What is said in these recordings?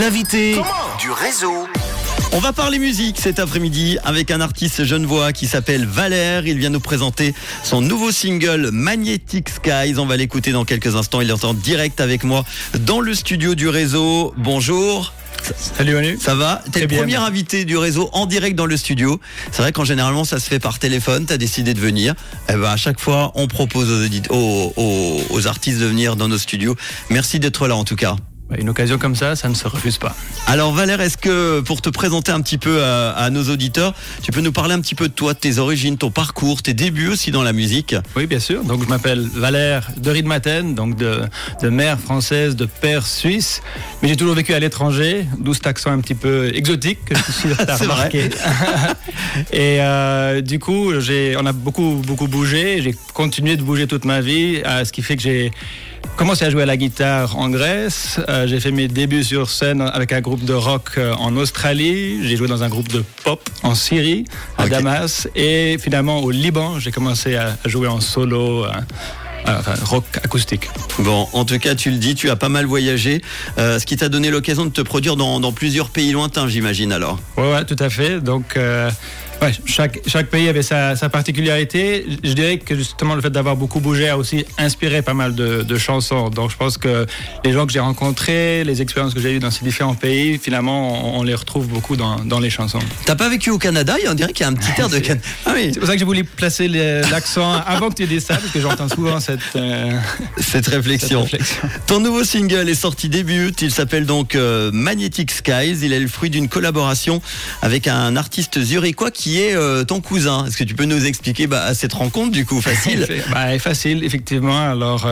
L'invité du réseau. On va parler musique cet après-midi avec un artiste genevois qui s'appelle Valère. Il vient nous présenter son nouveau single Magnetic Skies. On va l'écouter dans quelques instants. Il est en direct avec moi dans le studio du réseau. Bonjour. Salut Manu. Ça va? T'es le bien, premier invité du réseau en direct dans le studio. C'est vrai qu'en généralement ça se fait par téléphone. T'as décidé de venir. Eh ben à chaque fois on propose aux, audit- aux, aux- aux artistes de venir dans nos studios. Merci d'être là en tout cas. Ouais, Une occasion comme ça, ça ne se refuse pas. Alors Valère, est-ce que pour te présenter un petit peu à, à nos auditeurs, tu peux nous parler un petit peu de toi, de tes origines, ton parcours, tes débuts aussi dans la musique? Oui, bien sûr. Donc je m'appelle Valère de Riedmaten, donc de, de mère française, de père suisse. Mais j'ai toujours vécu à l'étranger, d'où cet accent un petit peu exotique que je suis remarquer. Et euh, du coup, j'ai, on a beaucoup, beaucoup bougé. J'ai continué de bouger toute ma vie, ce qui fait que j'ai commencé à jouer à la guitare en Grèce. Euh, j'ai fait mes débuts sur scène avec un groupe de rock euh, en Australie. J'ai joué dans un groupe de pop en Syrie, à. Damas. Et finalement, au Liban, j'ai commencé à jouer en solo. euh, enfin, rock acoustique. Bon, en tout cas, tu le dis, tu as pas mal voyagé, euh, ce qui t'a donné l'occasion de te produire dans, dans plusieurs pays lointains, j'imagine alors. Ouais, ouais, tout à fait. Donc, euh, ouais, chaque, chaque pays avait sa, sa particularité. Je dirais que justement, le fait d'avoir beaucoup bougé a aussi inspiré pas mal de, de chansons. Donc, je pense que les gens que j'ai rencontrés, les expériences que j'ai eues dans ces différents pays, finalement, on, on les retrouve beaucoup dans, dans les chansons. T'as pas vécu au Canada? Et on dirait qu'il y a un petit air de Canada. Ah oui, C'est pour ça que j'ai voulu placer l'accent avant que tu dises ça, parce que j'entends souvent cette, euh, cette cette réflexion. Ton nouveau single est sorti début août. Il s'appelle donc euh, Magnetic Skies. Il est le fruit d'une collaboration avec un artiste zurichois qui est euh, ton cousin. Est-ce que tu peux nous expliquer bah, cette rencontre du coup facile? Bah, facile, effectivement. Alors,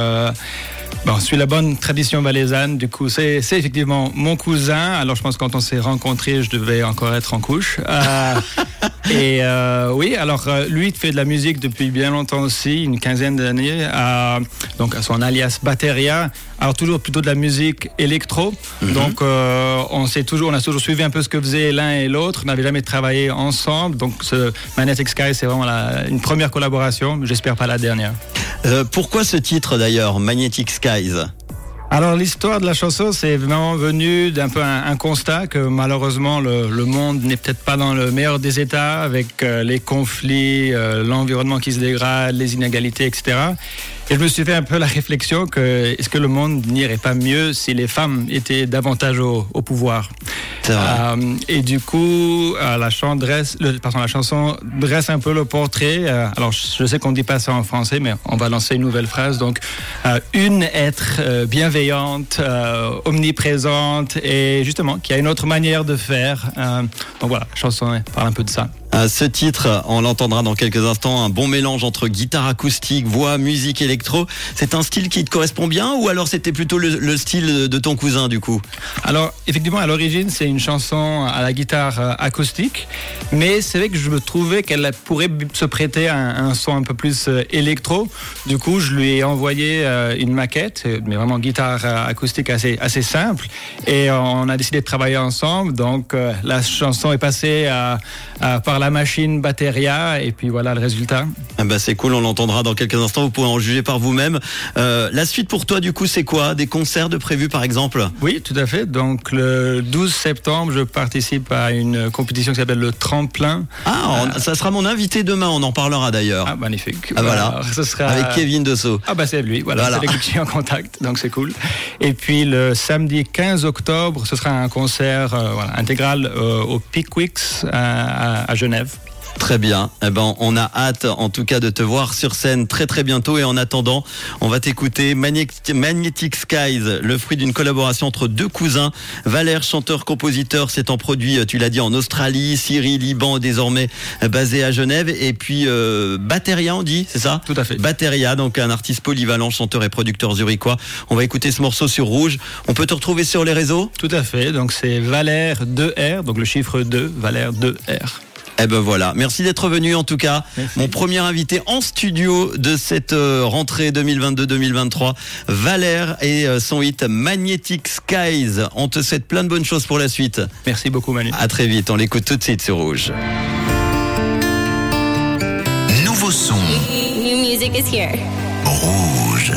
bon, je suis la bonne tradition valaisanne. Du coup, c'est c'est effectivement mon cousin. Alors, je pense que quand on s'est rencontrés, je devais encore être en couche. Et euh, oui, alors euh, lui, il fait de la musique depuis bien longtemps aussi, une quinzaine d'années. euh, donc, à son alias Batteria. Alors, toujours plutôt de la musique électro. Donc, euh, on, s'est toujours, on a toujours suivi un peu ce que faisaient l'un et l'autre. On n'avait jamais travaillé ensemble. Donc, ce Magnetic Sky, c'est vraiment la- une première collaboration. J'espère pas la dernière. Euh, Pourquoi ce titre d'ailleurs, Magnetic Skies? Alors l'histoire de la chanson, c'est vraiment venu d'un peu un, un constat que malheureusement le, le monde n'est peut-être pas dans le meilleur des états avec euh, les conflits, euh, l'environnement qui se dégrade, les inégalités, etc. Et je me suis fait un peu la réflexion que est-ce que le monde n'irait pas mieux si les femmes étaient davantage au, au pouvoir? Euh, et du coup, la, chan- dresse, le- pardon, la chanson dresse un peu le portrait. Alors, je sais qu'on ne dit pas ça en français, mais on va lancer une nouvelle phrase. Donc, une être euh, euh, omniprésente, et justement, qui a une autre manière de faire. Euh, donc voilà, la chanson parle un peu de ça. Euh, ce titre, on l'entendra dans quelques instants, un bon mélange entre guitare acoustique, voix, musique électro. C'est un style qui te correspond bien ou alors c'était plutôt le, le style de ton cousin du coup? Alors, effectivement, à l'origine, c'est une chanson à la guitare euh, acoustique, mais c'est vrai que je me trouvais qu'elle pourrait se prêter à un, son un peu plus euh, électro. Du coup, je lui ai envoyé euh, une maquette, mais vraiment guitare acoustique assez, assez simple, et on a décidé de travailler ensemble. Donc, la chanson est passée à- à- par la machine Batteria, et puis voilà le résultat. Ah bah c'est cool, on l'entendra dans quelques instants, vous pourrez en juger par vous-même. Euh, la suite pour toi du coup c'est quoi? Des concerts de prévus par exemple? Oui, tout à fait. Donc, le 12 septembre, je participe à une compétition qui s'appelle le Tremplin. Ah, on- ça sera mon invité demain, on en parlera d'ailleurs. Ah, magnifique. Ah, voilà. Alors, ce sera... Avec Kevin Dessau. Ah bah c'est lui, voilà, Voilà. c'est suis en contact, donc c'est cool. Et puis le samedi 15 octobre, ce sera un concert euh, voilà, intégral euh, au Pickwicks à, à- à Genève. Très bien. Eh ben, on a hâte, en tout cas, de te voir sur scène très très bientôt. Et en attendant, on va t'écouter Magnetic, Skies, le fruit d'une collaboration entre deux cousins. Valère, chanteur-compositeur, s'étant produit, tu l'as dit, en Australie, Syrie, Liban, désormais euh, basé à Genève. Et puis euh, Batteria, on dit, c'est ça? Tout à fait. Batteria, donc un artiste polyvalent, chanteur et producteur zurichois. On va écouter ce morceau sur Rouge. On peut te retrouver sur les réseaux? Tout à fait, donc c'est Valère 2R, donc le chiffre 2, Valère 2R. Eh ben voilà, merci d'être venu en tout cas. Merci. Mon premier invité en studio de cette euh, rentrée 2022-2023, Valère et euh, son hit Magnetic Skies. On te souhaite plein de bonnes choses pour la suite. Merci beaucoup Manu. À très vite, on l'écoute tout de suite sur Rouge. Nouveau son New music is here. rouge.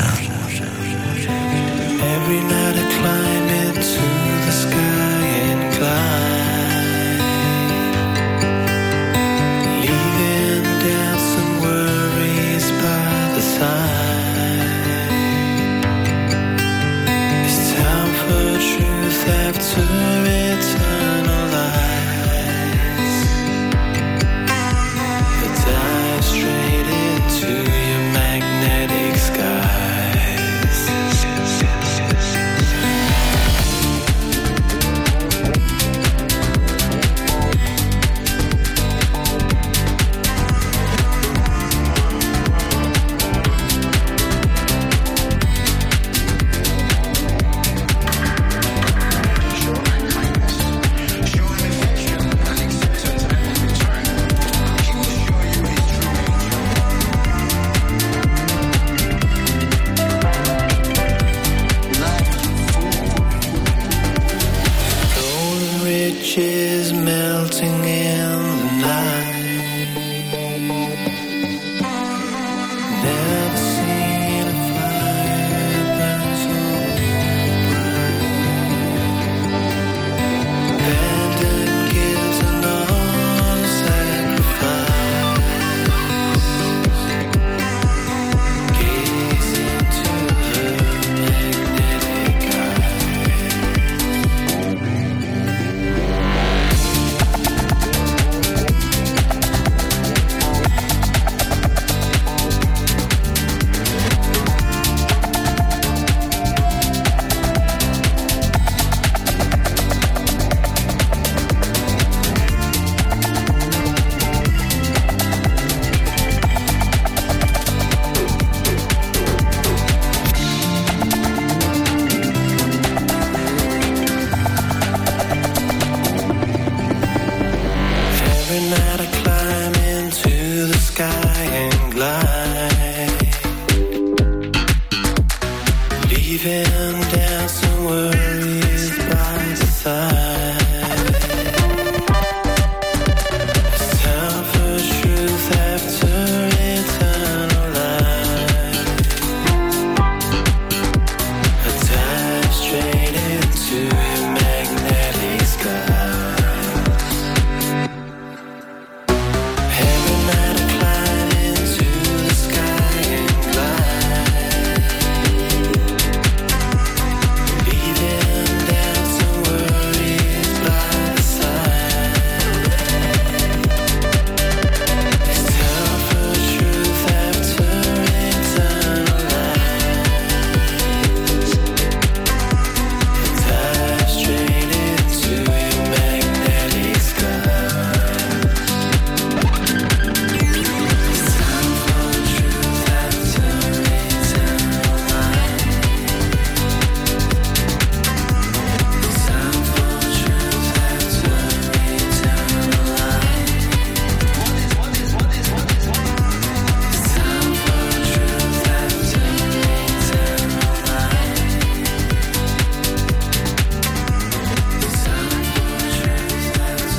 else who worries by the side.